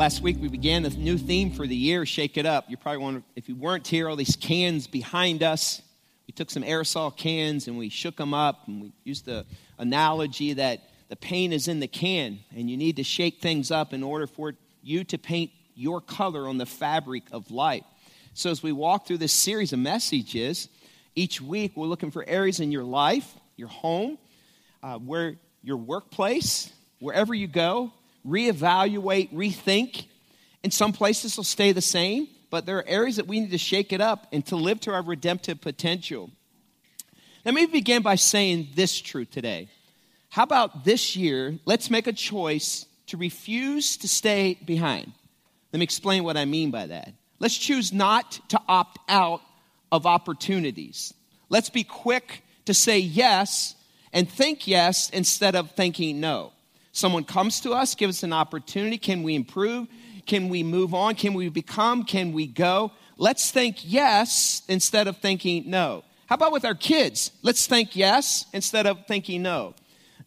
Last week we began a new theme for the year, Shake It Up. You probably wonder if you weren't here, all these cans behind us. We took some aerosol cans and we shook them up and we used the analogy that the paint is in the can and you need to shake things up in order for you to paint your color on the fabric of life. So as we walk through this series of messages, each week we're looking for areas in your life, your home, uh, where your workplace, wherever you go, reevaluate, rethink. And some places will stay the same, but there are areas that we need to shake it up and to live to our redemptive potential. Let me begin by saying this truth today. How about this year, let's make a choice to refuse to stay behind. Let me explain what I mean by that. Let's choose not to opt out of opportunities. Let's be quick to say yes and think yes instead of thinking no. Someone comes to us, gives us an opportunity. Can we improve? Can we move on? Can we become? Can we go? Let's think yes instead of thinking no. How about with our kids? Let's think yes instead of thinking no.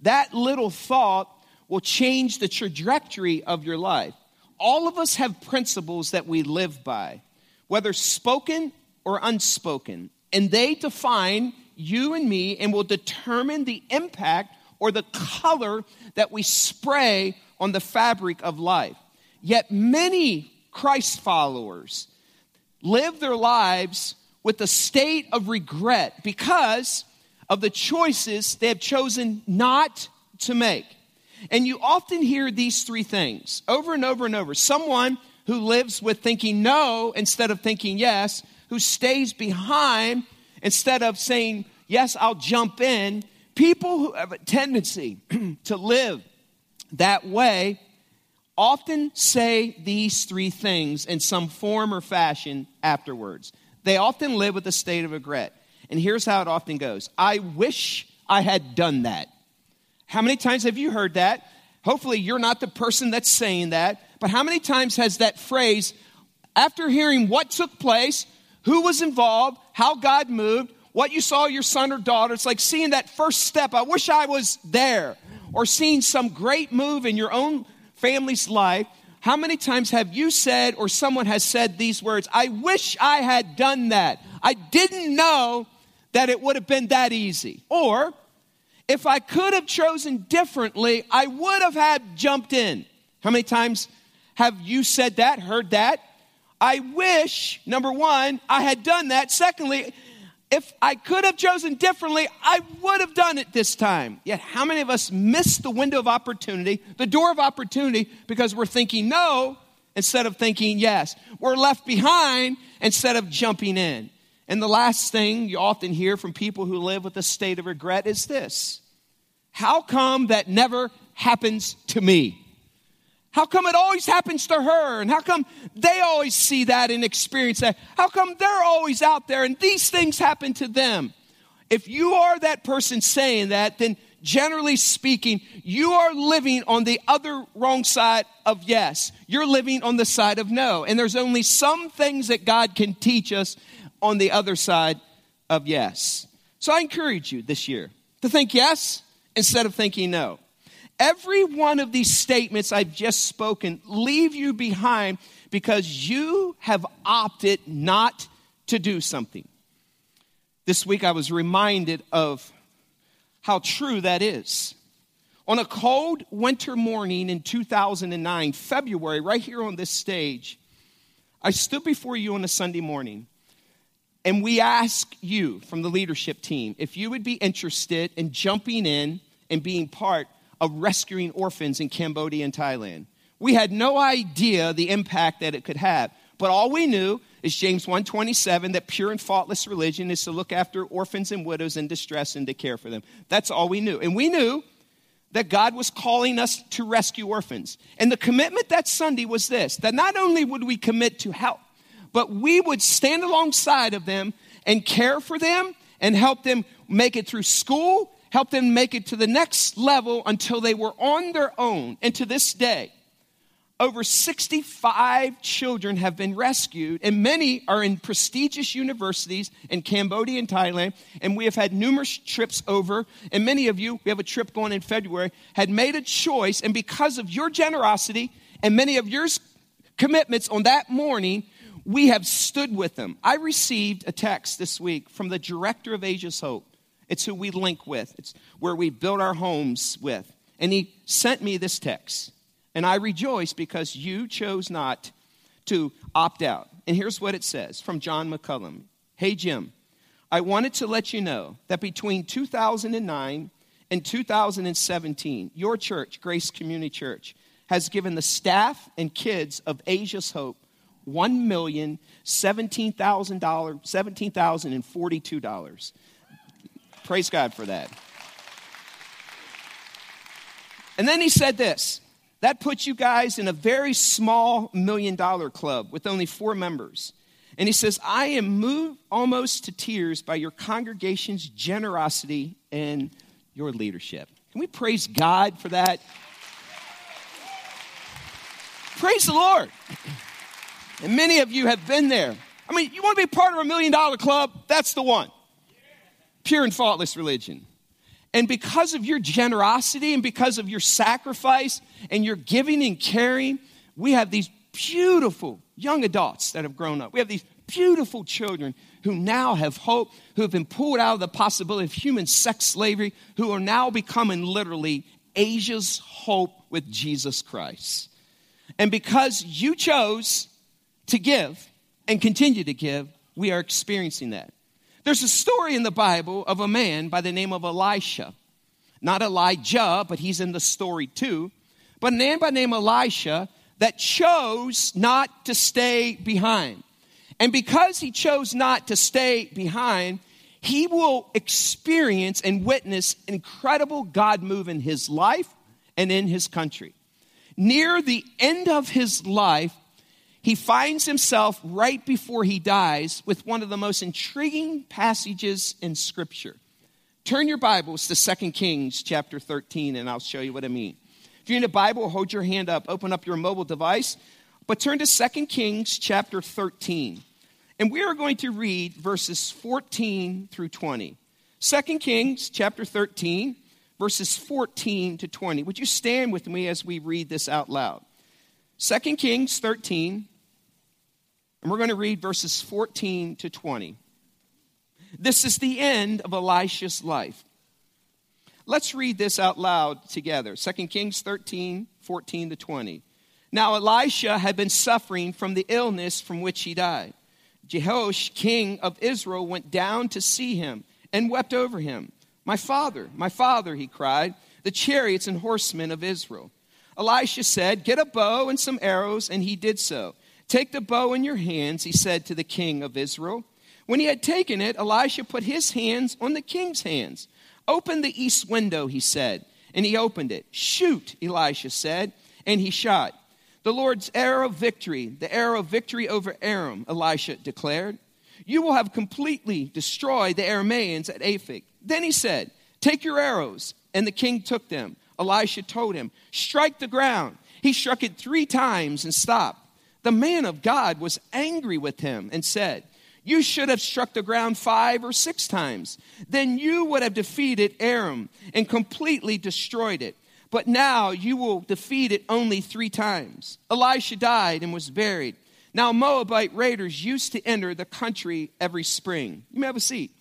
That little thought will change the trajectory of your life. All of us have principles that we live by, whether spoken or unspoken, and they define you and me and will determine the impact or the color that we spray on the fabric of life. Yet many Christ followers live their lives with a state of regret because of the choices they have chosen not to make. And you often hear these three things over and over and over. Someone who lives with thinking no instead of thinking yes, who stays behind instead of saying, yes, I'll jump in, People who have a tendency to live that way often say these three things in some form or fashion afterwards. They often live with a state of regret. And here's how it often goes I wish I had done that. How many times have you heard that? Hopefully, you're not the person that's saying that, but how many times has that phrase, after hearing what took place, who was involved, how God moved, what you saw your son or daughter. It's like seeing that first step. I wish I was there. Or seeing some great move in your own family's life. How many times have you said or someone has said these words? I wish I had done that. I didn't know that it would have been that easy. Or if I could have chosen differently, I would have had jumped in. How many times have you said that, heard that? I wish, number one, I had done that. Secondly, if I could have chosen differently, I would have done it this time. Yet, how many of us miss the window of opportunity, the door of opportunity, because we're thinking no instead of thinking yes? We're left behind instead of jumping in. And the last thing you often hear from people who live with a state of regret is this How come that never happens to me? How come it always happens to her? And how come they always see that and experience that? How come they're always out there and these things happen to them? If you are that person saying that, then generally speaking, you are living on the other wrong side of yes. You're living on the side of no. And there's only some things that God can teach us on the other side of yes. So I encourage you this year to think yes instead of thinking no. Every one of these statements I've just spoken leave you behind because you have opted not to do something. This week I was reminded of how true that is. On a cold winter morning in 2009, February, right here on this stage, I stood before you on a Sunday morning and we asked you from the leadership team if you would be interested in jumping in and being part of rescuing orphans in Cambodia and Thailand. We had no idea the impact that it could have. But all we knew is James 127 that pure and faultless religion is to look after orphans and widows in distress and to care for them. That's all we knew. And we knew that God was calling us to rescue orphans. And the commitment that Sunday was this that not only would we commit to help, but we would stand alongside of them and care for them and help them make it through school helped them make it to the next level until they were on their own. And to this day, over 65 children have been rescued, and many are in prestigious universities in Cambodia and Thailand. And we have had numerous trips over, and many of you, we have a trip going in February, had made a choice, and because of your generosity and many of your commitments on that morning, we have stood with them. I received a text this week from the director of Asia's Hope. It's who we link with, it's where we build our homes with. And he sent me this text. And I rejoice because you chose not to opt out. And here's what it says from John McCollum Hey, Jim, I wanted to let you know that between 2009 and 2017, your church, Grace Community Church, has given the staff and kids of Asia's Hope $1,017,000, $17,042. Praise God for that. And then he said this that puts you guys in a very small million dollar club with only four members. And he says, I am moved almost to tears by your congregation's generosity and your leadership. Can we praise God for that? Praise the Lord. And many of you have been there. I mean, you want to be part of a million dollar club? That's the one. Pure and faultless religion. And because of your generosity and because of your sacrifice and your giving and caring, we have these beautiful young adults that have grown up. We have these beautiful children who now have hope, who have been pulled out of the possibility of human sex slavery, who are now becoming literally Asia's hope with Jesus Christ. And because you chose to give and continue to give, we are experiencing that. There's a story in the Bible of a man by the name of Elisha. Not Elijah, but he's in the story too. But a man by the name Elisha that chose not to stay behind. And because he chose not to stay behind, he will experience and witness incredible God move in his life and in his country. Near the end of his life, he finds himself right before he dies with one of the most intriguing passages in Scripture. Turn your Bibles to 2 Kings chapter 13, and I'll show you what I mean. If you're in the Bible, hold your hand up, open up your mobile device, but turn to 2 Kings chapter 13. And we are going to read verses 14 through 20. 2 Kings chapter 13, verses 14 to 20. Would you stand with me as we read this out loud? 2 Kings 13, and we're going to read verses 14 to 20. This is the end of Elisha's life. Let's read this out loud together 2 Kings 13, 14 to 20. Now Elisha had been suffering from the illness from which he died. Jehoash, king of Israel, went down to see him and wept over him. My father, my father, he cried, the chariots and horsemen of Israel. Elisha said, Get a bow and some arrows, and he did so. Take the bow in your hands, he said to the king of Israel. When he had taken it, Elisha put his hands on the king's hands. Open the east window, he said. And he opened it. Shoot, Elisha said. And he shot. The Lord's arrow of victory, the arrow of victory over Aram, Elisha declared. You will have completely destroyed the Arameans at Aphek. Then he said, Take your arrows. And the king took them. Elisha told him, Strike the ground. He struck it three times and stopped. The man of God was angry with him and said, You should have struck the ground five or six times. Then you would have defeated Aram and completely destroyed it. But now you will defeat it only three times. Elisha died and was buried. Now, Moabite raiders used to enter the country every spring. You may have a seat.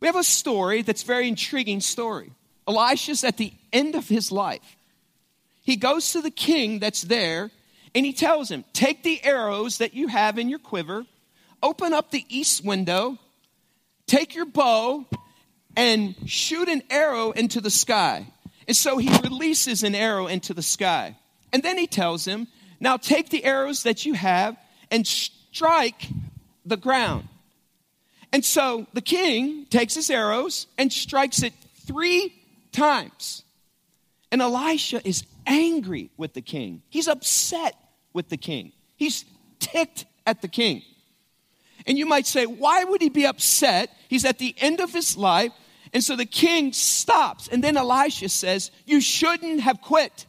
We have a story that's very intriguing story. Elisha's at the end of his life he goes to the king that's there and he tells him, Take the arrows that you have in your quiver, open up the east window, take your bow, and shoot an arrow into the sky. And so he releases an arrow into the sky. And then he tells him, Now take the arrows that you have and strike the ground. And so the king takes his arrows and strikes it three times. And Elisha is angry with the king. He's upset with the king. He's ticked at the king. And you might say, why would he be upset? He's at the end of his life. And so the king stops. And then Elisha says, You shouldn't have quit.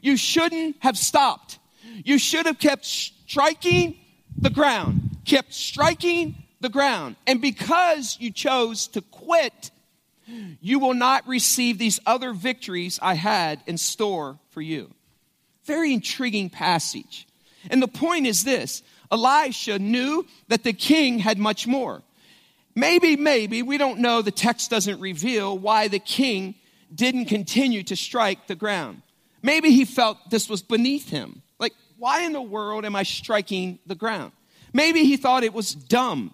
You shouldn't have stopped. You should have kept striking the ground, kept striking the ground. And because you chose to quit, you will not receive these other victories I had in store for you. Very intriguing passage. And the point is this Elisha knew that the king had much more. Maybe, maybe, we don't know, the text doesn't reveal why the king didn't continue to strike the ground. Maybe he felt this was beneath him. Like, why in the world am I striking the ground? Maybe he thought it was dumb.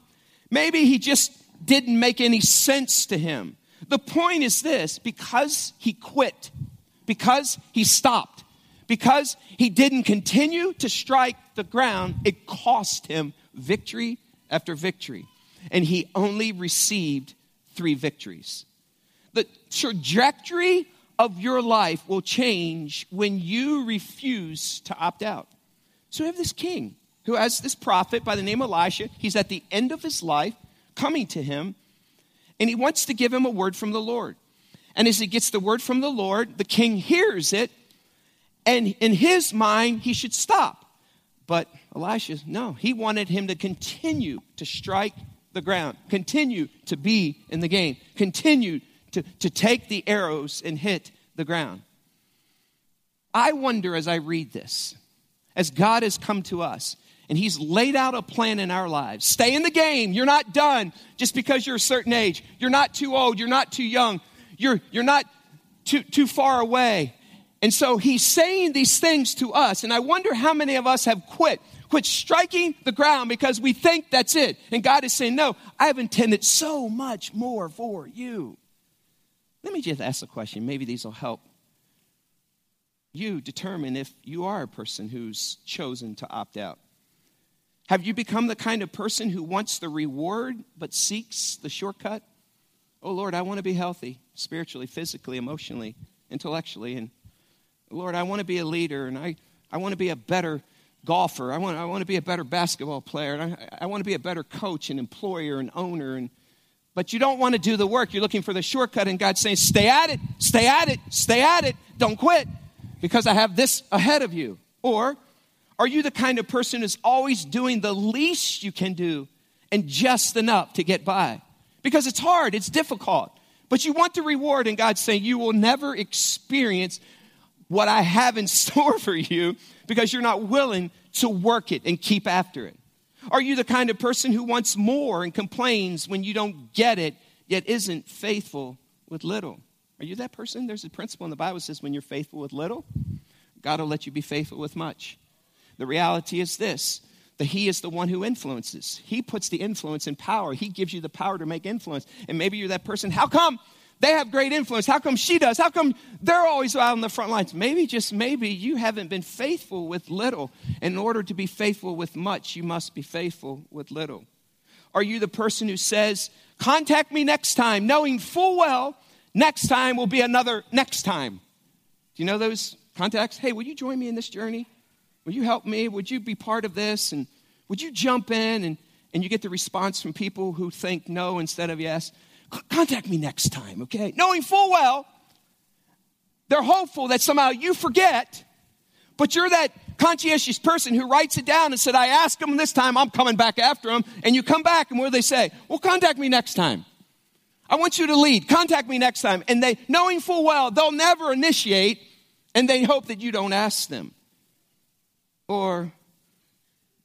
Maybe he just didn't make any sense to him. The point is this because he quit, because he stopped, because he didn't continue to strike the ground, it cost him victory after victory. And he only received three victories. The trajectory of your life will change when you refuse to opt out. So we have this king who has this prophet by the name of Elisha. He's at the end of his life coming to him, and he wants to give him a word from the Lord. And as he gets the word from the Lord, the king hears it, and in his mind, he should stop. But Elisha, no, he wanted him to continue to strike the ground, continue to be in the game, continue to, to take the arrows and hit the ground. I wonder as I read this, as God has come to us, and He's laid out a plan in our lives. Stay in the game. You're not done just because you're a certain age. You're not too old. You're not too young. You're, you're not too, too far away. And so He's saying these things to us. And I wonder how many of us have quit, quit striking the ground because we think that's it. And God is saying, No, I have intended so much more for you. Let me just ask a question. Maybe these will help you determine if you are a person who's chosen to opt out. Have you become the kind of person who wants the reward but seeks the shortcut? Oh Lord, I want to be healthy spiritually, physically, emotionally, intellectually. And Lord, I want to be a leader and I, I want to be a better golfer. I want, I want to be a better basketball player. And I, I want to be a better coach and employer and owner. And, but you don't want to do the work. You're looking for the shortcut. And God's saying, stay at it, stay at it, stay at it. Don't quit because I have this ahead of you. Or are you the kind of person who's always doing the least you can do and just enough to get by? Because it's hard, it's difficult, but you want the reward, and God's saying you will never experience what I have in store for you because you're not willing to work it and keep after it. Are you the kind of person who wants more and complains when you don't get it, yet isn't faithful with little? Are you that person? There's a principle in the Bible that says when you're faithful with little, God will let you be faithful with much. The reality is this that He is the one who influences. He puts the influence in power. He gives you the power to make influence. And maybe you're that person. How come they have great influence? How come she does? How come they're always out on the front lines? Maybe, just maybe, you haven't been faithful with little. In order to be faithful with much, you must be faithful with little. Are you the person who says, Contact me next time, knowing full well next time will be another next time? Do you know those contacts? Hey, will you join me in this journey? Will you help me? Would you be part of this? And would you jump in? And, and you get the response from people who think no instead of yes. Contact me next time, okay? Knowing full well they're hopeful that somehow you forget, but you're that conscientious person who writes it down and said, I asked them this time, I'm coming back after them. And you come back, and what do they say? Well, contact me next time. I want you to lead. Contact me next time. And they, knowing full well, they'll never initiate, and they hope that you don't ask them. Or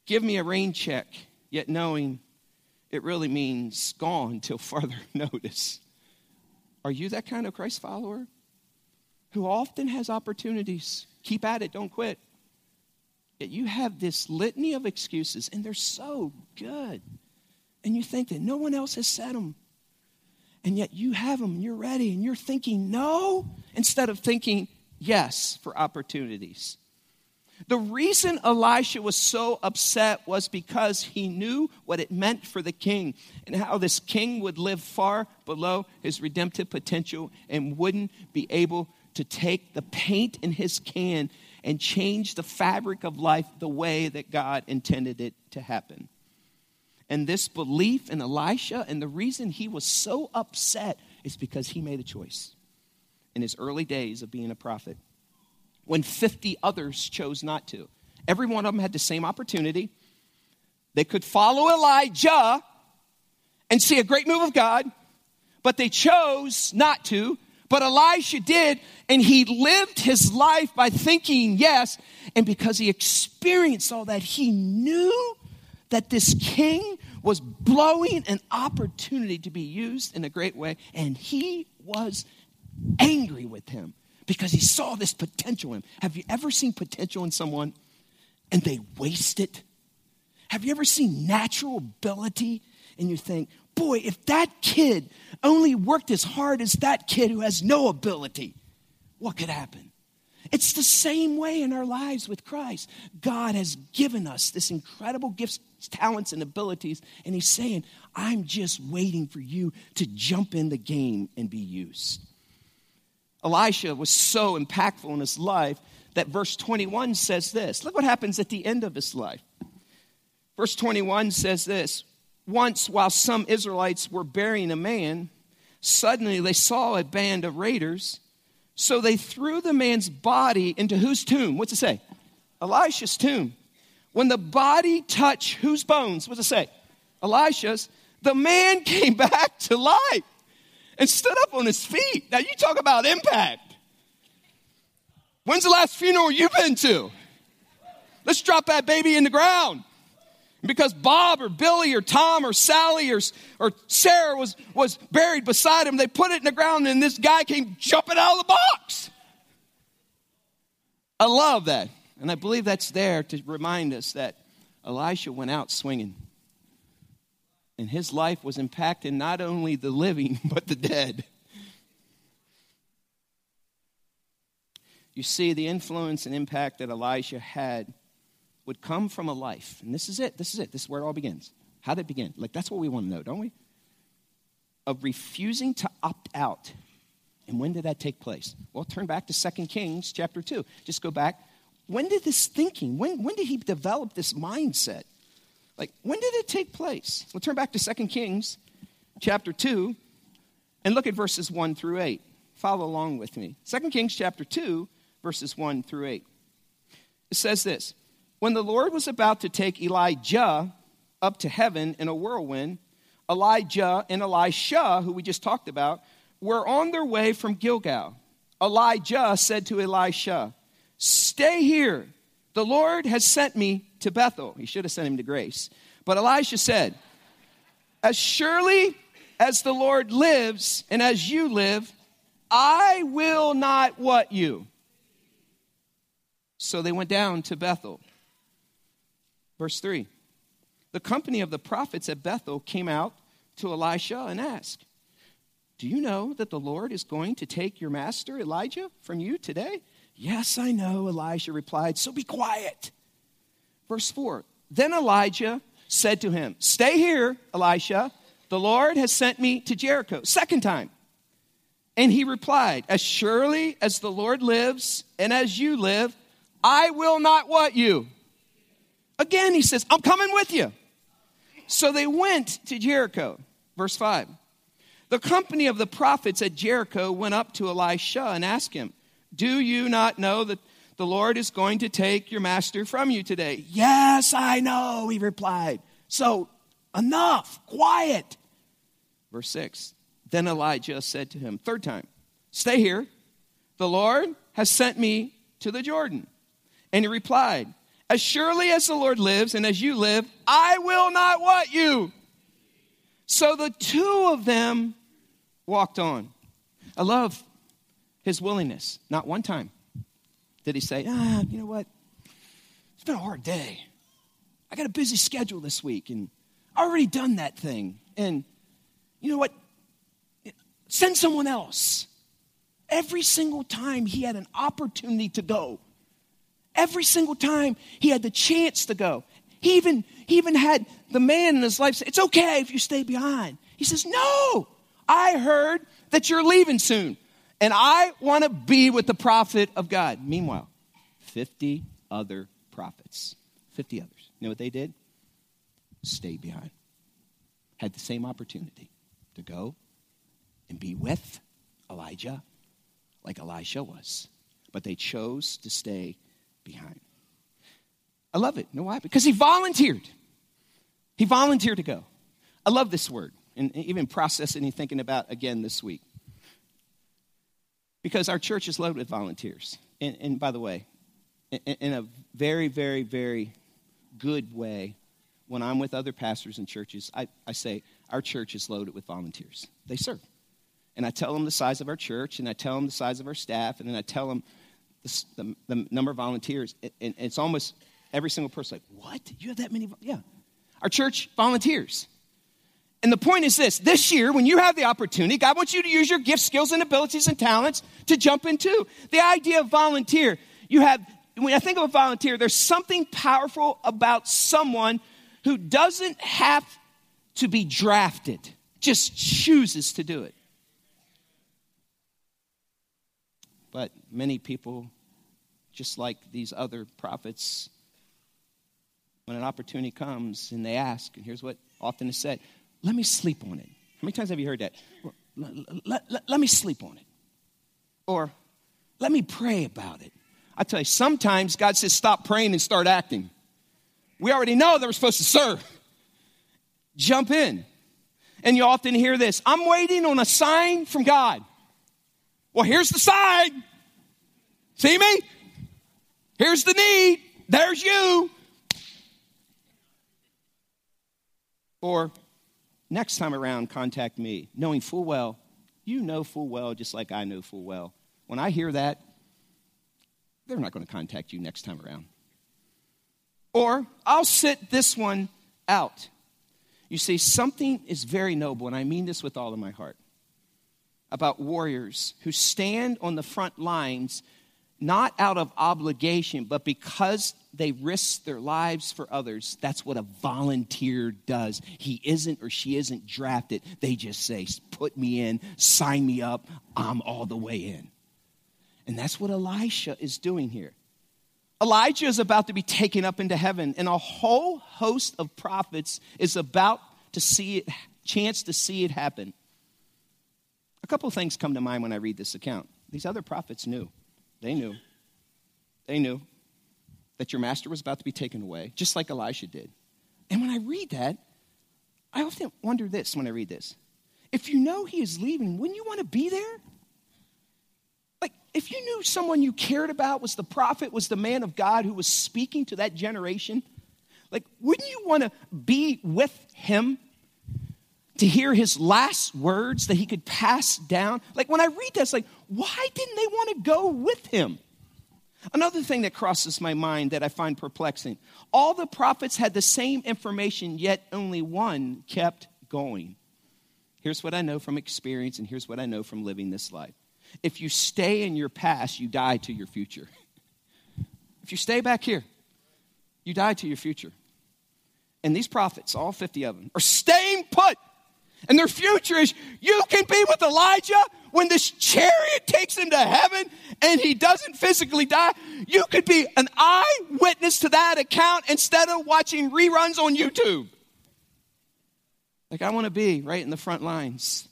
give me a rain check, yet knowing it really means gone till further notice. Are you that kind of Christ follower who often has opportunities? Keep at it, don't quit. Yet you have this litany of excuses, and they're so good. And you think that no one else has said them. And yet you have them, and you're ready, and you're thinking no instead of thinking yes for opportunities. The reason Elisha was so upset was because he knew what it meant for the king and how this king would live far below his redemptive potential and wouldn't be able to take the paint in his can and change the fabric of life the way that God intended it to happen. And this belief in Elisha and the reason he was so upset is because he made a choice in his early days of being a prophet when 50 others chose not to. Every one of them had the same opportunity. They could follow Elijah and see a great move of God, but they chose not to. But Elisha did, and he lived his life by thinking yes. And because he experienced all that, he knew that this king was blowing an opportunity to be used in a great way. And he was angry with him because he saw this potential in him. Have you ever seen potential in someone and they waste it? Have you ever seen natural ability and you think, boy, if that kid only worked as hard as that kid who has no ability, what could happen? It's the same way in our lives with Christ. God has given us this incredible gifts, talents, and abilities, and He's saying, I'm just waiting for you to jump in the game and be used. Elisha was so impactful in his life that verse 21 says this. Look what happens at the end of his life. Verse 21 says this Once, while some Israelites were burying a man, suddenly they saw a band of raiders. So they threw the man's body into whose tomb? What's it say? Elisha's tomb. When the body touched whose bones? What's it say? Elisha's. The man came back to life and stood up on his feet. Now, you talk about impact. When's the last funeral you've been to? Let's drop that baby in the ground. Because Bob or Billy or Tom or Sally or, or Sarah was, was buried beside him, they put it in the ground and this guy came jumping out of the box. I love that. And I believe that's there to remind us that Elisha went out swinging. And his life was impacting not only the living, but the dead. You see, the influence and impact that Elisha had would come from a life. And this is it. This is it. This is where it all begins. How did it begin? Like, that's what we want to know, don't we? Of refusing to opt out. And when did that take place? Well, turn back to 2 Kings chapter 2. Just go back. When did this thinking, when, when did he develop this mindset? Like, when did it take place? We'll turn back to 2 Kings chapter 2 and look at verses 1 through 8. Follow along with me. 2 Kings chapter 2, verses 1 through 8. It says this when the Lord was about to take Elijah up to heaven in a whirlwind, Elijah and Elisha, who we just talked about, were on their way from Gilgal. Elijah said to Elisha, Stay here. The Lord has sent me to Bethel. He should have sent him to Grace. But Elisha said, As surely as the Lord lives and as you live, I will not what you. So they went down to Bethel. Verse 3 The company of the prophets at Bethel came out to Elisha and asked, Do you know that the Lord is going to take your master Elijah from you today? Yes, I know, Elisha replied, so be quiet. Verse 4 Then Elijah said to him, Stay here, Elisha. The Lord has sent me to Jericho. Second time. And he replied, As surely as the Lord lives and as you live, I will not what you? Again, he says, I'm coming with you. So they went to Jericho. Verse 5. The company of the prophets at Jericho went up to Elisha and asked him, Do you not know that the Lord is going to take your master from you today? Yes, I know, he replied. So enough, quiet. Verse 6. Then Elijah said to him, third time, Stay here. The Lord has sent me to the Jordan. And he replied, as surely as the Lord lives and as you live, I will not what you. So the two of them walked on. I love his willingness. Not one time did he say, ah, you know what? It's been a hard day. I got a busy schedule this week and I already done that thing. And you know what? Send someone else. Every single time he had an opportunity to go, Every single time he had the chance to go. He even, he even had the man in his life say, It's okay if you stay behind. He says, No, I heard that you're leaving soon, and I want to be with the prophet of God. Meanwhile, 50 other prophets, 50 others. You know what they did? Stayed behind. Had the same opportunity to go and be with Elijah like Elisha was, but they chose to stay behind. I love it. You know why? Because he volunteered. He volunteered to go. I love this word. and even processing and thinking about again this week. Because our church is loaded with volunteers. And, and by the way, in, in a very, very, very good way, when I'm with other pastors and churches, I, I say, our church is loaded with volunteers. They serve. And I tell them the size of our church, and I tell them the size of our staff, and then I tell them the, the, the number of volunteers. And it's almost every single person like, what? You have that many? Yeah. Our church volunteers. And the point is this this year, when you have the opportunity, God wants you to use your gifts, skills, and abilities and talents to jump into. The idea of volunteer, you have, when I think of a volunteer, there's something powerful about someone who doesn't have to be drafted, just chooses to do it. But many people, just like these other prophets, when an opportunity comes and they ask, and here's what often is said let me sleep on it. How many times have you heard that? Let, let, let, me sleep on it. Or let me pray about it. I tell you, sometimes God says, stop praying and start acting. We already know that we're supposed to serve. Jump in. And you often hear this I'm waiting on a sign from God. Well, here's the sign. See me? Here's the need. There's you. Or next time around, contact me, knowing full well, you know full well, just like I know full well. When I hear that, they're not going to contact you next time around. Or I'll sit this one out. You see, something is very noble, and I mean this with all of my heart, about warriors who stand on the front lines not out of obligation, but because they risk their lives for others. That's what a volunteer does. He isn't or she isn't drafted. They just say, Put me in, sign me up, I'm all the way in. And that's what Elisha is doing here. Elijah is about to be taken up into heaven, and a whole host of prophets is about to see it, chance to see it happen. A couple things come to mind when I read this account. These other prophets knew. They knew. They knew that your master was about to be taken away, just like Elisha did. And when I read that, I often wonder this when I read this. If you know he is leaving, wouldn't you want to be there? Like, if you knew someone you cared about was the prophet, was the man of God who was speaking to that generation, like, wouldn't you want to be with him to hear his last words that he could pass down? Like, when I read this, like, why didn't they want to go with him? Another thing that crosses my mind that I find perplexing all the prophets had the same information, yet only one kept going. Here's what I know from experience, and here's what I know from living this life. If you stay in your past, you die to your future. If you stay back here, you die to your future. And these prophets, all 50 of them, are staying put. And their future is you can be with Elijah when this chariot takes him to heaven and he doesn't physically die. You could be an eyewitness to that account instead of watching reruns on YouTube. Like, I want to be right in the front lines.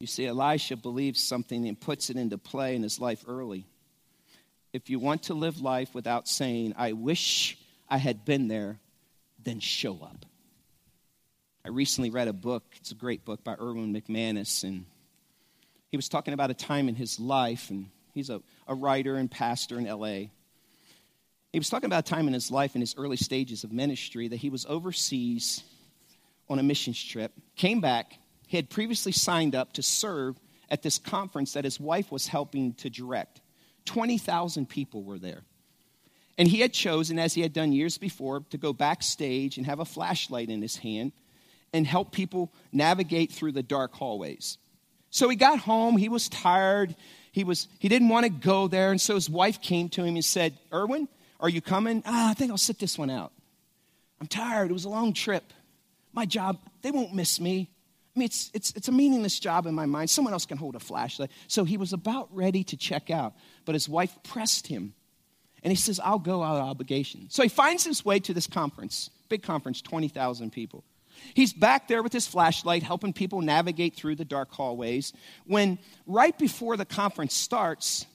You see, Elisha believes something and puts it into play in his life early. If you want to live life without saying, I wish I had been there, then show up. I recently read a book, it's a great book by Erwin McManus, and he was talking about a time in his life, and he's a, a writer and pastor in LA. He was talking about a time in his life in his early stages of ministry that he was overseas on a missions trip, came back, he had previously signed up to serve at this conference that his wife was helping to direct. 20,000 people were there. And he had chosen, as he had done years before, to go backstage and have a flashlight in his hand and help people navigate through the dark hallways. So he got home, he was tired, he, was, he didn't want to go there, and so his wife came to him and said, Erwin, are you coming? Ah, I think I'll sit this one out. I'm tired, it was a long trip. My job, they won't miss me. I mean, it's, it's, it's a meaningless job in my mind. Someone else can hold a flashlight. So he was about ready to check out, but his wife pressed him. And he says, I'll go out of obligation. So he finds his way to this conference, big conference, 20,000 people. He's back there with his flashlight helping people navigate through the dark hallways when, right before the conference starts,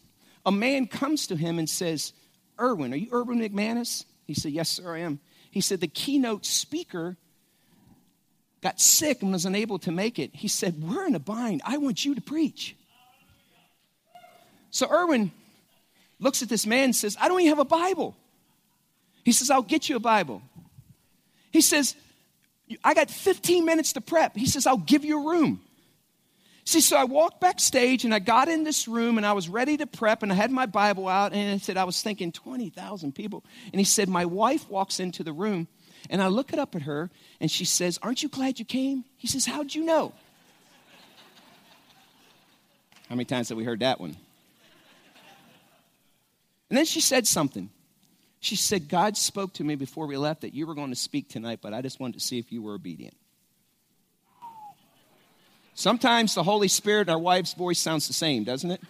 a man comes to him and says, Erwin, are you Erwin McManus? He said, Yes, sir, I am. He said, The keynote speaker got sick and was unable to make it, he said, We're in a bind. I want you to preach. So Erwin looks at this man and says, I don't even have a Bible. He says, I'll get you a Bible. He says, I got 15 minutes to prep. He says, I'll give you a room. See, so I walked backstage and I got in this room and I was ready to prep and I had my Bible out and I said, I was thinking 20,000 people. And he said, My wife walks into the room and I look it up at her and she says, Aren't you glad you came? He says, How'd you know? How many times have we heard that one? And then she said something. She said, God spoke to me before we left that you were going to speak tonight, but I just wanted to see if you were obedient. Sometimes the Holy Spirit and our wife's voice sounds the same, doesn't it?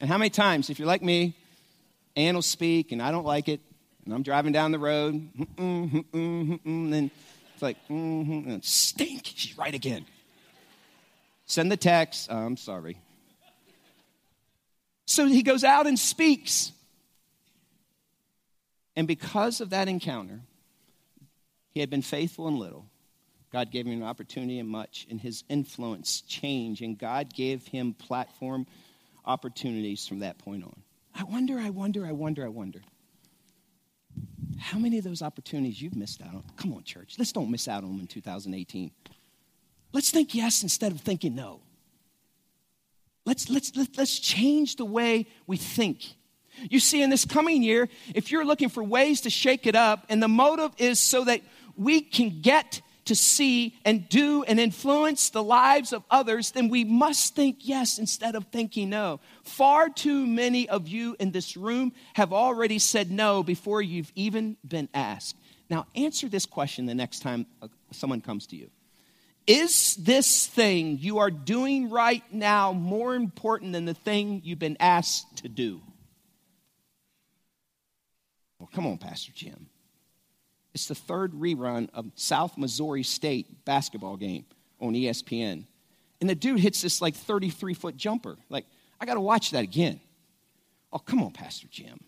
And how many times, if you're like me, Ann will speak and I don't like it, and I'm driving down the road, and then it's like, mm-hmm, and stink, she's right again. Send the text, oh, I'm sorry. So he goes out and speaks. And because of that encounter, he had been faithful in little. God gave him an opportunity and much, and his influence changed, and God gave him platform opportunities from that point on. I wonder, I wonder, I wonder, I wonder. How many of those opportunities you've missed out on? Come on, church. Let's don't miss out on them in 2018. Let's think yes instead of thinking no. Let's, let's, let's, change the way we think. You see, in this coming year, if you're looking for ways to shake it up, and the motive is so that we can get to see and do and influence the lives of others, then we must think yes instead of thinking no. Far too many of you in this room have already said no before you've even been asked. Now, answer this question the next time uh, someone comes to you is this thing you are doing right now more important than the thing you've been asked to do? Well, come on, Pastor Jim. It's the third rerun of South Missouri State basketball game on ESPN. And the dude hits this like 33 foot jumper. Like, I got to watch that again. Oh, come on, Pastor Jim.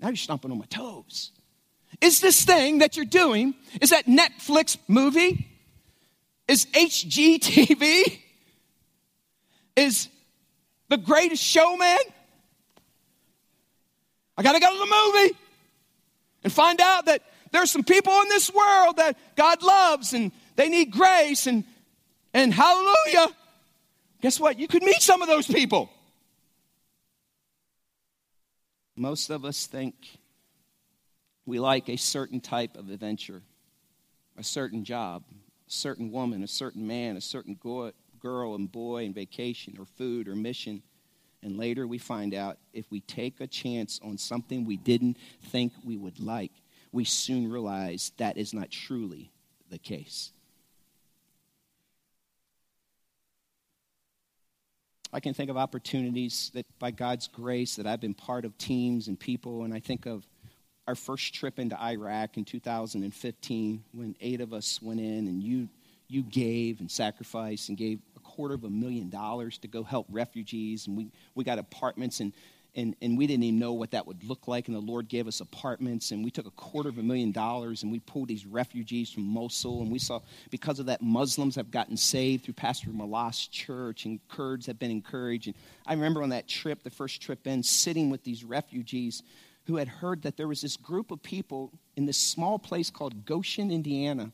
Now you're stomping on my toes. Is this thing that you're doing, is that Netflix movie? Is HGTV? Is the greatest showman? I got to go to the movie and find out that there's some people in this world that God loves and they need grace and, and hallelujah. Guess what? You could meet some of those people. Most of us think we like a certain type of adventure, a certain job, certain woman, a certain man, a certain girl and boy, and vacation or food or mission. And later we find out if we take a chance on something we didn't think we would like, we soon realize that is not truly the case. I can think of opportunities that by God's grace that I've been part of teams and people, and I think of our first trip into Iraq in 2015 when eight of us went in and you, you gave and sacrificed and gave a quarter of a million dollars to go help refugees. And we, we got apartments and, and, and we didn't even know what that would look like. And the Lord gave us apartments and we took a quarter of a million dollars and we pulled these refugees from Mosul. And we saw, because of that, Muslims have gotten saved through Pastor Malath's church and Kurds have been encouraged. And I remember on that trip, the first trip in, sitting with these refugees who had heard that there was this group of people in this small place called Goshen, Indiana,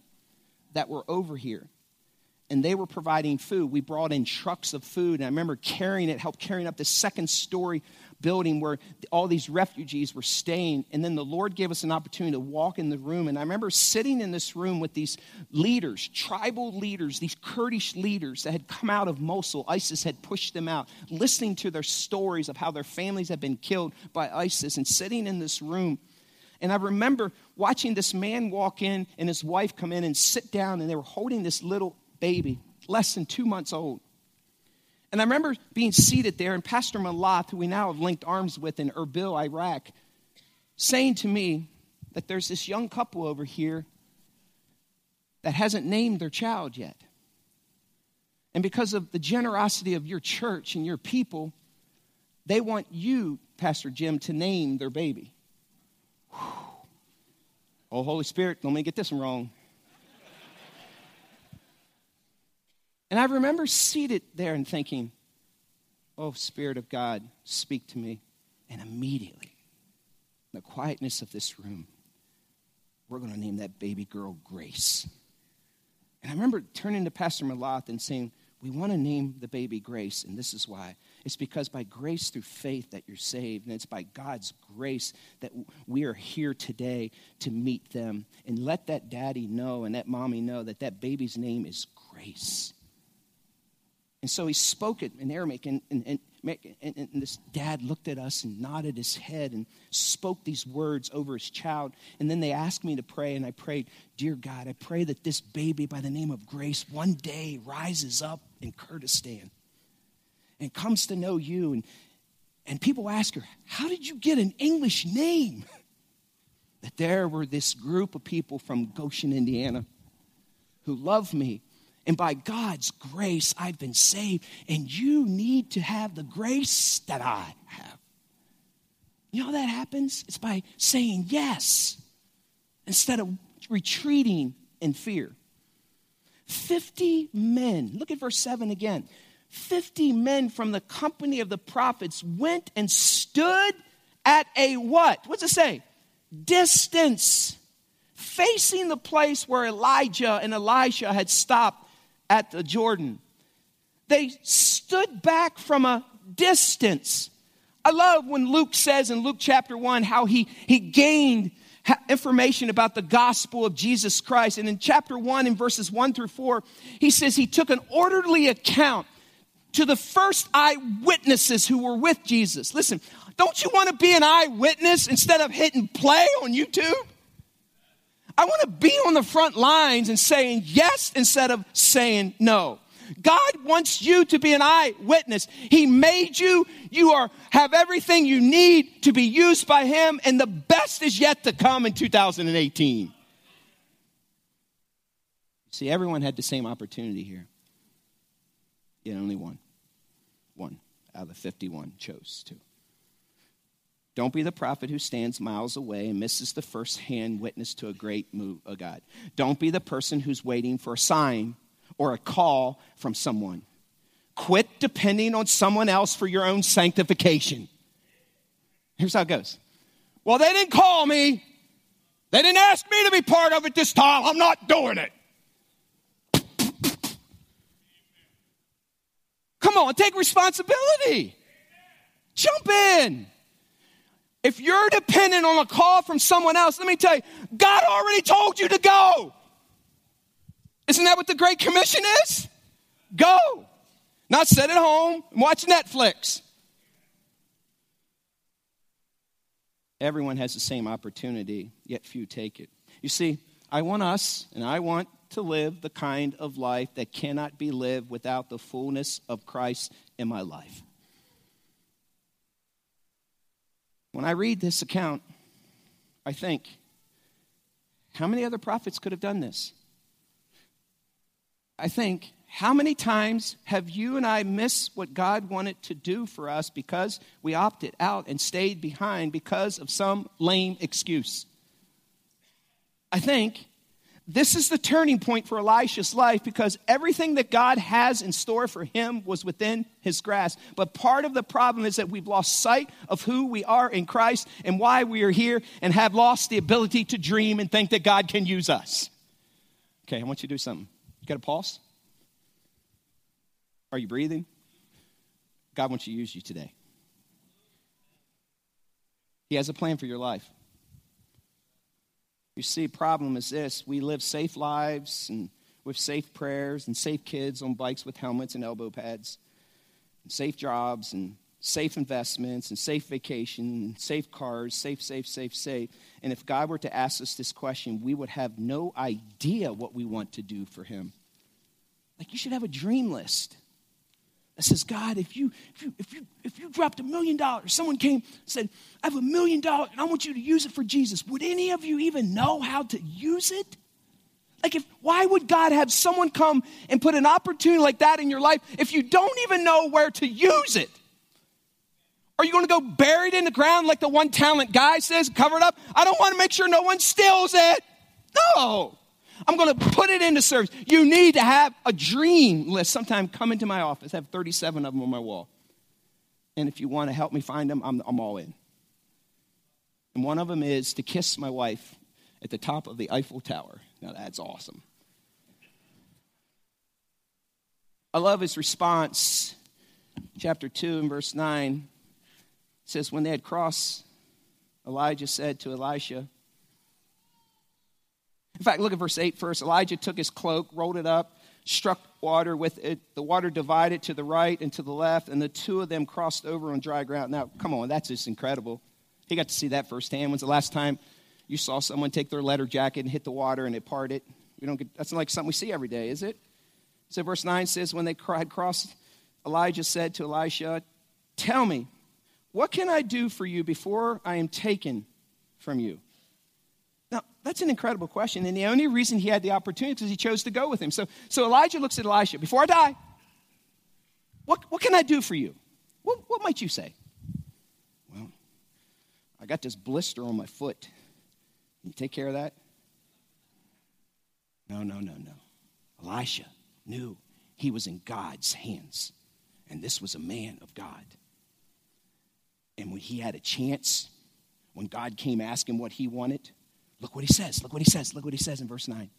that were over here. And they were providing food. We brought in trucks of food. And I remember carrying it, helped carrying up the second story building where all these refugees were staying. And then the Lord gave us an opportunity to walk in the room. And I remember sitting in this room with these leaders, tribal leaders, these Kurdish leaders that had come out of Mosul. ISIS had pushed them out, listening to their stories of how their families had been killed by ISIS, and sitting in this room. And I remember watching this man walk in and his wife come in and sit down, and they were holding this little baby, less than two months old. And I remember being seated there, and Pastor Malath, who we now have linked arms with in Erbil, Iraq, saying to me that there's this young couple over here that hasn't named their child yet. And because of the generosity of your church and your people, they want you, Pastor Jim, to name their baby. Whew. Oh, Holy Spirit, don't let me get this one wrong. And I remember seated there and thinking, Oh, Spirit of God, speak to me. And immediately, in the quietness of this room, we're going to name that baby girl Grace. And I remember turning to Pastor Malath and saying, We want to name the baby Grace, and this is why. It's because by grace through faith that you're saved, and it's by God's grace that we are here today to meet them. And let that daddy know and that mommy know that that baby's name is Grace. And so he spoke it in Aramaic, and, and, and, and, this dad looked at us and nodded his head and spoke these words over his child. And then they asked me to pray, and I prayed, Dear God, I pray that this baby by the name of Grace one day rises up in Kurdistan and comes to know you. And, and people ask her, How did you get an English name? That there were this group of people from Goshen, Indiana, who loved me. And by God's grace, I've been saved. And you need to have the grace that I have. You know how that happens? It's by saying yes instead of retreating in fear. 50 men, look at verse 7 again. 50 men from the company of the prophets went and stood at a what? What's it say? Distance, facing the place where Elijah and Elisha had stopped at the Jordan. They stood back from a distance. I love when Luke says in Luke chapter 1 how he, he gained information about the gospel of Jesus Christ. And in chapter 1, in verses 1 through 4, he says he took an orderly account to the first eyewitnesses who were with Jesus. Listen, don't you want to be an eyewitness instead of hitting play on YouTube? I want to be on the front lines and saying yes instead of saying no. God wants you to be an eyewitness. He made you. You are have everything you need to be used by him and the best is yet to come in 2018. See, everyone had the same opportunity here. Yet only one. One out of the 51 chose to. Don't be the prophet who stands miles away and misses the first hand witness to a great move of God. Don't be the person who's waiting for a sign or a call from someone. Quit depending on someone else for your own sanctification. Here's how it goes. Well, they didn't call me. They didn't ask me to be part of it this time. I'm not doing it. Come on, take responsibility. Jump in. If you're dependent on a call from someone else, let me tell you, God already told you to go. Isn't that what the Great Commission is? Go. Not sit at home and watch Netflix. Everyone has the same opportunity, yet few take it. You see, I want us and I want to live the kind of life that cannot be lived without the fullness of Christ in my life. When I read this account, I think, how many other prophets could have done this? I think, how many times have you and I missed what God wanted to do for us because we opted out and stayed behind because of some lame excuse? I think this is the turning point for Elisha's life because everything that God has in store for him was within his grasp. But part of the problem is that we've lost sight of who we are in Christ and why we are here and have lost the ability to dream and think that God can use us. Okay, I want you to do something. You got a pulse? Are you breathing? God wants to use you today. He has a plan for your life. You see, problem is this we live safe lives and with safe prayers and safe kids on bikes with helmets and elbow pads, and safe jobs and safe investments and safe vacation and safe cars, safe, safe, safe, safe. And if God were to ask us this question, we would have no idea what we want to do for Him. Like you should have a dream list that says, God, if you, if you, if you, if you dropped a million dollars, someone came and said, I have a million dollars and I want you to use it for Jesus, would any of you even know how to use it? Like, if, why would God have someone come and put an opportunity like that in your life if you don't even know where to use it? Are you going to go buried in the ground like the one talent guy says, covered up? I don't want to make sure no one steals it. No. I'm going to put it into service. You need to have a dream list. Sometime come into my office. I have 37 of them on my wall. And if you want to help me find them, I'm, I'm all in. And one of them is to kiss my wife at the top of the Eiffel Tower. Now that's awesome. I love his response. Chapter 2 and verse 9 says, When they had crossed, Elijah said to Elisha, in fact, look at verse 8 first. Elijah took his cloak, rolled it up, struck water with it. The water divided to the right and to the left, and the two of them crossed over on dry ground. Now, come on, that's just incredible. He got to see that firsthand. When's the last time you saw someone take their letter jacket and hit the water and it parted? We don't get, that's not like something we see every day, is it? So, verse 9 says, When they had crossed, Elijah said to Elisha, Tell me, what can I do for you before I am taken from you? Now, that's an incredible question. And the only reason he had the opportunity is he chose to go with him. So, so Elijah looks at Elisha, Before I die, what, what can I do for you? What, what might you say? Well, I got this blister on my foot. Can you take care of that? No, no, no, no. Elisha knew he was in God's hands. And this was a man of God. And when he had a chance, when God came asking what he wanted, look what he says. Look what he says. Look what he says in verse 9.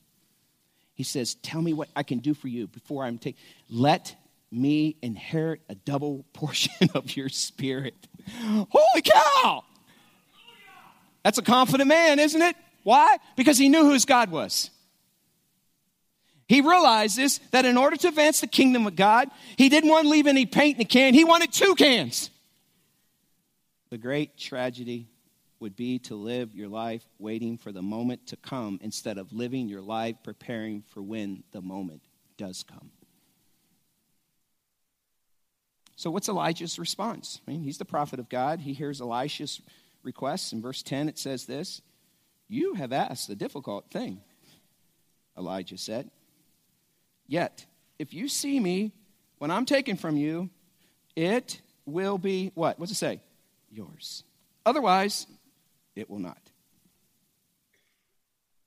He says, Tell me what I can do for you before I'm taken. Let me inherit a double portion of your spirit. Holy cow! That's a confident man, isn't it? Why? Because he knew whose God was. He realizes that in order to advance the kingdom of God, he didn't want to leave any paint in a can, he wanted two cans. The great tragedy would be to live your life waiting for the moment to come instead of living your life preparing for when the moment does come. So, what's Elijah's response? I mean, he's the prophet of God. He hears Elisha's request. In verse 10, it says this You have asked a difficult thing, Elijah said. Yet, if you see me when I'm taken from you, it will be what? What's it say? Yours. Otherwise, it will not.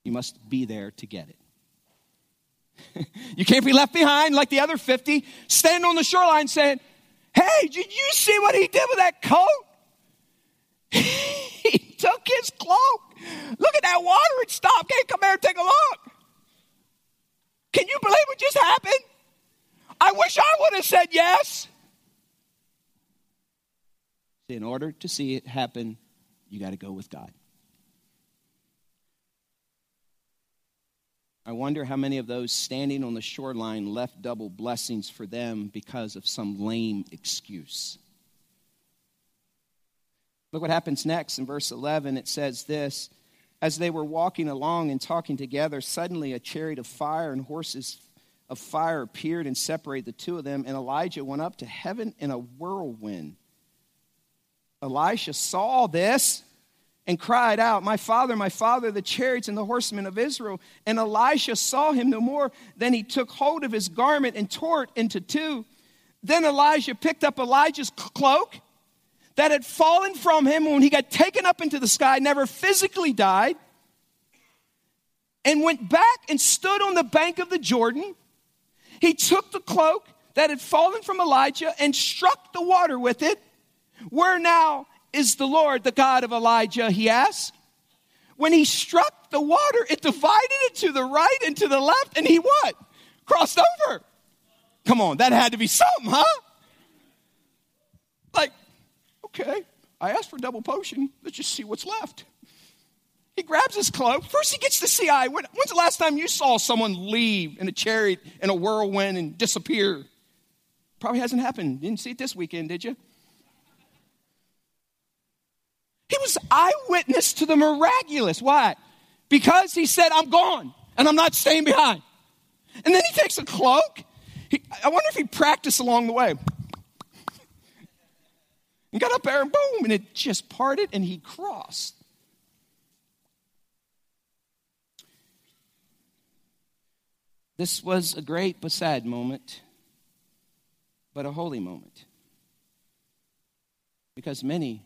You must be there to get it. you can't be left behind like the other 50, standing on the shoreline saying, Hey, did you see what he did with that coat? he took his cloak. Look at that water, it stopped. Can't come here and take a look. Can you believe what just happened? I wish I would have said yes. In order to see it happen, you got to go with God. I wonder how many of those standing on the shoreline left double blessings for them because of some lame excuse. Look what happens next in verse 11. It says this as they were walking along and talking together, suddenly a chariot of fire and horses of fire appeared and separated the two of them, and Elijah went up to heaven in a whirlwind. Elisha saw this and cried out, My father, my father, the chariots and the horsemen of Israel. And Elisha saw him no more. Then he took hold of his garment and tore it into two. Then Elijah picked up Elijah's cloak that had fallen from him when he got taken up into the sky, never physically died, and went back and stood on the bank of the Jordan. He took the cloak that had fallen from Elijah and struck the water with it. Where now is the Lord, the God of Elijah? He asked. When he struck the water, it divided it to the right and to the left, and he what? Crossed over. Come on, that had to be something, huh? Like, okay, I asked for a double potion. Let's just see what's left. He grabs his cloak. First, he gets the CI. When, when's the last time you saw someone leave in a chariot in a whirlwind and disappear? Probably hasn't happened. Didn't see it this weekend, did you? He was eyewitness to the miraculous. Why? Because he said, I'm gone and I'm not staying behind. And then he takes a cloak. He, I wonder if he practiced along the way and got up there and boom, and it just parted and he crossed. This was a great but sad moment, but a holy moment. because many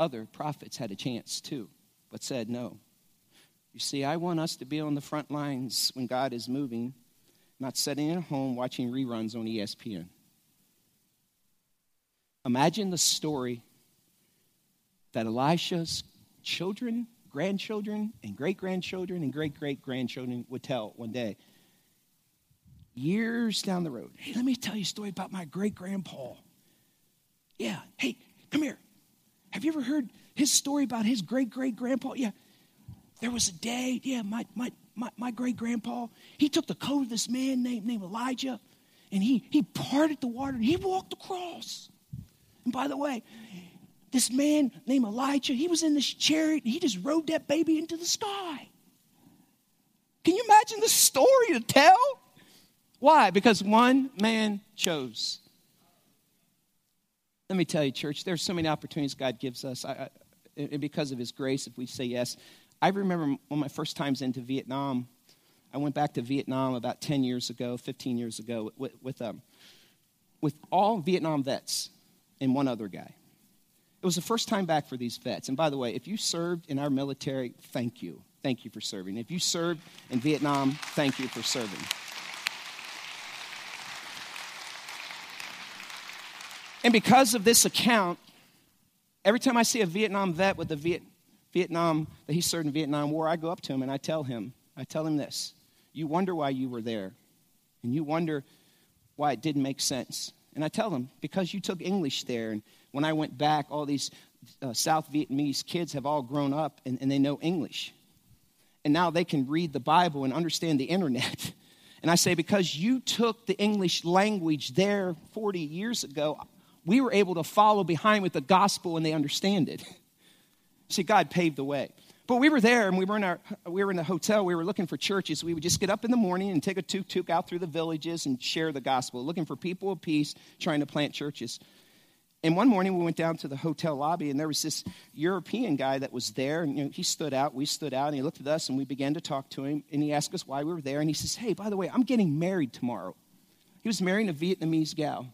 other prophets had a chance too, but said no. You see, I want us to be on the front lines when God is moving, not sitting at home watching reruns on ESPN. Imagine the story that Elisha's children, grandchildren, and great grandchildren and great great grandchildren would tell one day. Years down the road. Hey, let me tell you a story about my great grandpa. Yeah. Hey, come here. Have you ever heard his story about his great great grandpa? Yeah. There was a day, yeah, my, my, my, my great grandpa, he took the coat of this man named, named Elijah and he, he parted the water and he walked across. And by the way, this man named Elijah, he was in this chariot and he just rode that baby into the sky. Can you imagine the story to tell? Why? Because one man chose. Let me tell you, church, there's so many opportunities God gives us. I, I, and because of his grace, if we say yes. I remember one of my first times into Vietnam. I went back to Vietnam about 10 years ago, 15 years ago, with, with, um, with all Vietnam vets and one other guy. It was the first time back for these vets. And by the way, if you served in our military, thank you. Thank you for serving. If you served in Vietnam, thank you for serving. And because of this account, every time I see a Vietnam vet with the Viet, Vietnam, that he served in Vietnam War, I go up to him and I tell him, I tell him this. You wonder why you were there. And you wonder why it didn't make sense. And I tell them, because you took English there. And when I went back, all these uh, South Vietnamese kids have all grown up and, and they know English. And now they can read the Bible and understand the internet. And I say, because you took the English language there 40 years ago, we were able to follow behind with the gospel and they understand it. See, God paved the way. But we were there and we were in our we were in the hotel. We were looking for churches. We would just get up in the morning and take a tuk tuk out through the villages and share the gospel, looking for people of peace, trying to plant churches. And one morning we went down to the hotel lobby and there was this European guy that was there. And you know, he stood out, we stood out, and he looked at us and we began to talk to him. And he asked us why we were there. And he says, Hey, by the way, I'm getting married tomorrow. He was marrying a Vietnamese gal.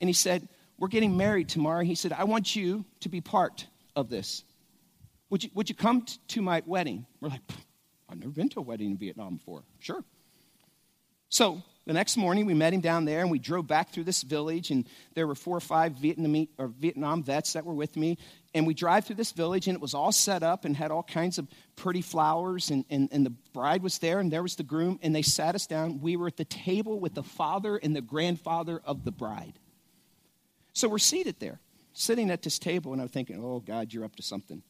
And he said, We're getting married tomorrow. He said, I want you to be part of this. Would you, would you come t- to my wedding? We're like, I've never been to a wedding in Vietnam before. Sure. So the next morning, we met him down there and we drove back through this village. And there were four or five Vietnamese, or Vietnam vets that were with me. And we drive through this village and it was all set up and had all kinds of pretty flowers. And, and, and the bride was there and there was the groom. And they sat us down. We were at the table with the father and the grandfather of the bride. So we're seated there, sitting at this table. And I'm thinking, oh, God, you're up to something.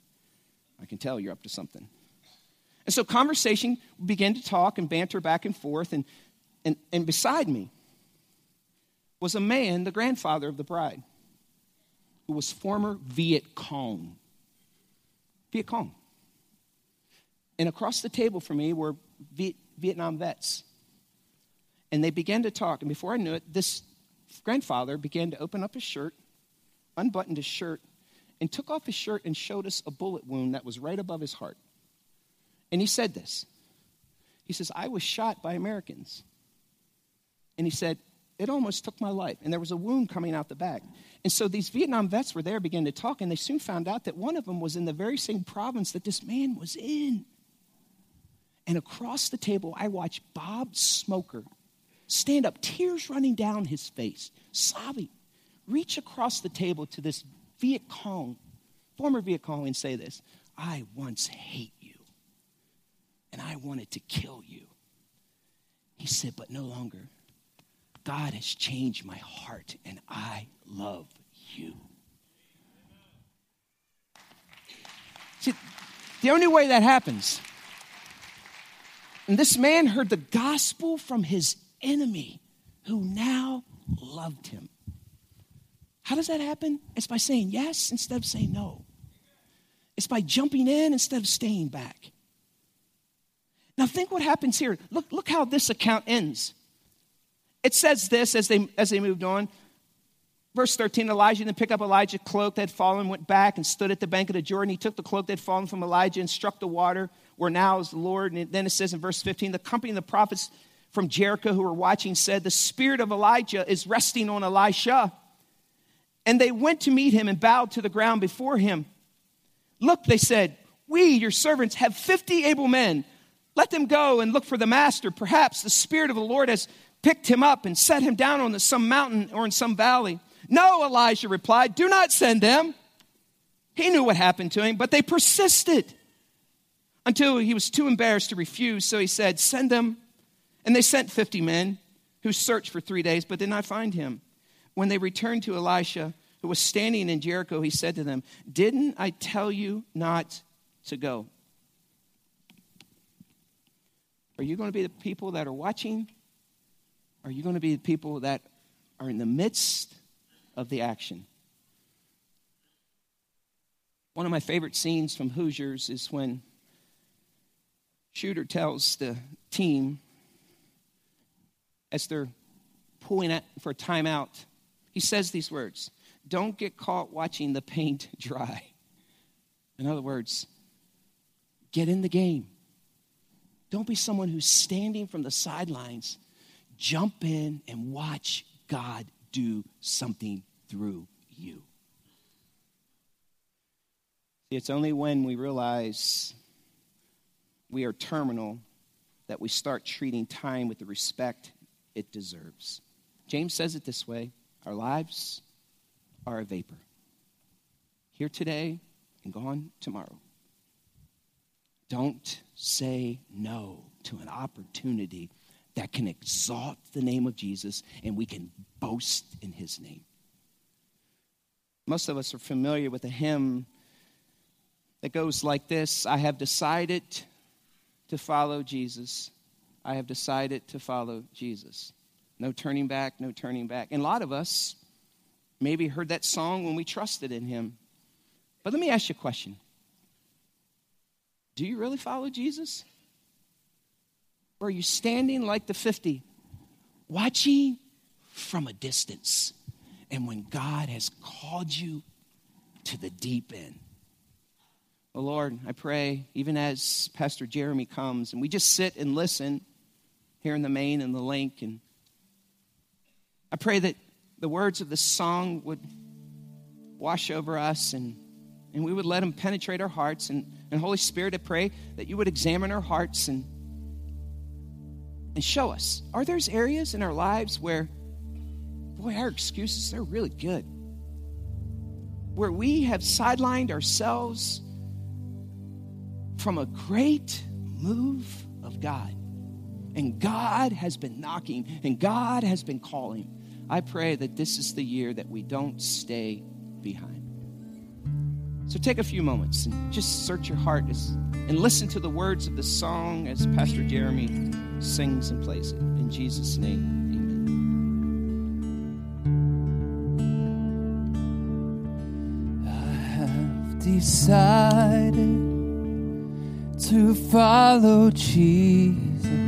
I can tell you're up to something. And so conversation began to talk and banter back and forth. And, and, and beside me was a man, the grandfather of the bride, who was former Viet Cong. Viet Cong. And across the table from me were Viet, Vietnam vets. And they began to talk. And before I knew it, this grandfather began to open up his shirt, unbuttoned his shirt, and took off his shirt and showed us a bullet wound that was right above his heart. And he said this He says, I was shot by Americans. And he said, It almost took my life. And there was a wound coming out the back. And so these Vietnam vets were there, began to talk, and they soon found out that one of them was in the very same province that this man was in. And across the table, I watched Bob Smoker stand up, tears running down his face, sobbing, reach across the table to this Viet Cong, former Viet Cong, and say this I once hate you, and I wanted to kill you. He said, but no longer. God has changed my heart, and I love you. See, the only way that happens, and this man heard the gospel from his enemy who now loved him. How does that happen? It's by saying yes instead of saying no. It's by jumping in instead of staying back. Now, think what happens here. Look, look how this account ends. It says this as they, as they moved on. Verse 13 Elijah then picked up Elijah's cloak that had fallen, went back and stood at the bank of the Jordan. He took the cloak that had fallen from Elijah and struck the water, where now is the Lord. And then it says in verse 15 the company of the prophets from Jericho who were watching said, The spirit of Elijah is resting on Elisha. And they went to meet him and bowed to the ground before him. Look, they said, we, your servants, have 50 able men. Let them go and look for the master. Perhaps the Spirit of the Lord has picked him up and set him down on some mountain or in some valley. No, Elijah replied, do not send them. He knew what happened to him, but they persisted until he was too embarrassed to refuse. So he said, Send them. And they sent 50 men who searched for three days but did not find him. When they returned to Elisha, who was standing in Jericho, he said to them, Didn't I tell you not to go? Are you going to be the people that are watching? Are you going to be the people that are in the midst of the action? One of my favorite scenes from Hoosiers is when Shooter tells the team as they're pulling out for timeout, he says these words Don't get caught watching the paint dry. In other words, get in the game. Don't be someone who's standing from the sidelines. Jump in and watch God do something through you. It's only when we realize we are terminal that we start treating time with the respect it deserves. James says it this way Our lives are a vapor. Here today and gone tomorrow. Don't say no to an opportunity that can exalt the name of Jesus and we can boast in his name. Most of us are familiar with a hymn that goes like this I have decided to follow Jesus. I have decided to follow Jesus. No turning back, no turning back. And a lot of us maybe heard that song when we trusted in him. But let me ask you a question Do you really follow Jesus? Or are you standing like the 50, watching from a distance? And when God has called you to the deep end, Oh Lord, I pray, even as Pastor Jeremy comes and we just sit and listen here in the main and the link, and I pray that the words of the song would wash over us and, and we would let them penetrate our hearts. And, and Holy Spirit, I pray that you would examine our hearts and, and show us are there areas in our lives where, boy, our excuses, they're really good. Where we have sidelined ourselves from a great move of God. And God has been knocking and God has been calling. I pray that this is the year that we don't stay behind. So take a few moments and just search your heart and listen to the words of the song as Pastor Jeremy sings and plays it. In Jesus' name, amen. I have decided to follow Jesus.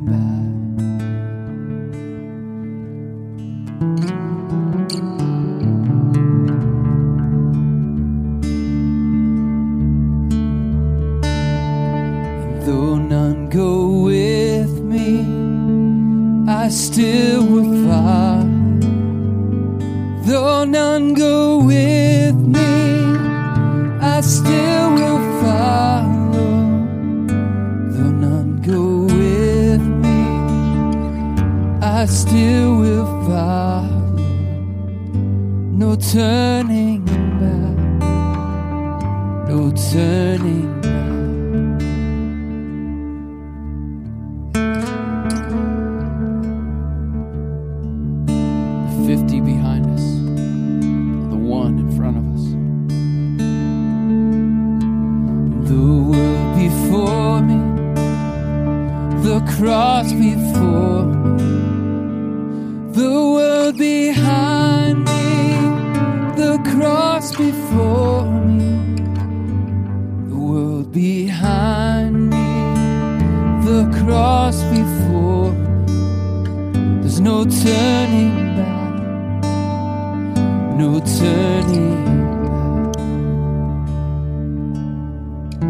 I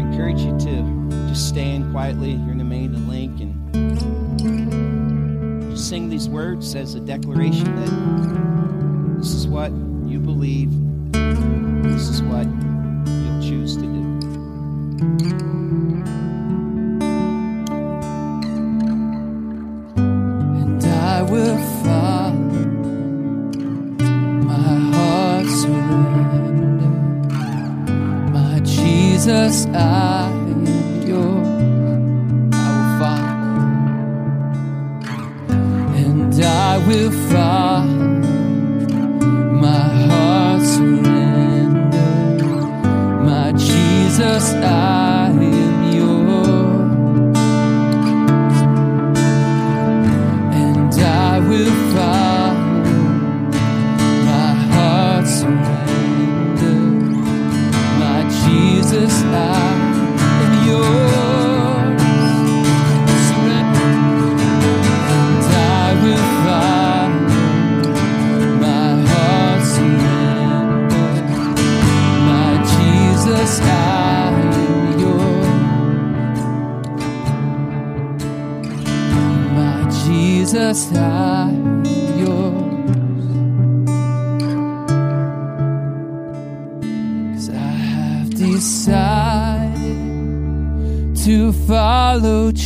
encourage you to just stand quietly here in the main link and just sing these words as a declaration that this is what you believe, this is what you'll choose to do.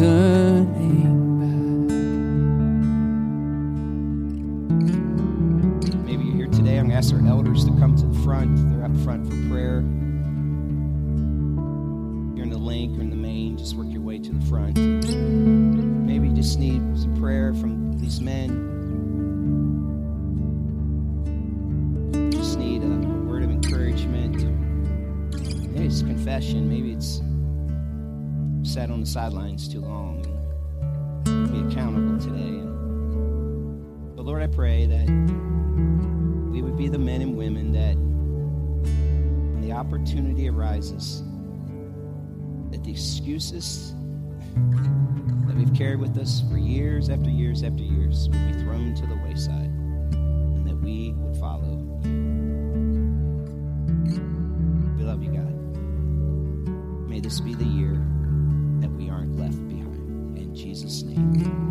turning Maybe you're here today. I'm going to ask our elders to come to the front. They're up front for prayer. You're in the link or in the main. Just work your way to the front. Maybe you just need some prayer from these men. Just need a word of encouragement. Maybe it's confession. Maybe it's sat on the sidelines too long and be accountable today. But Lord, I pray that we would be the men and women that, when the opportunity arises, that the excuses that we've carried with us for years after years after years would be thrown to the wayside, and that we would follow you. We love you, God. May this be the year that we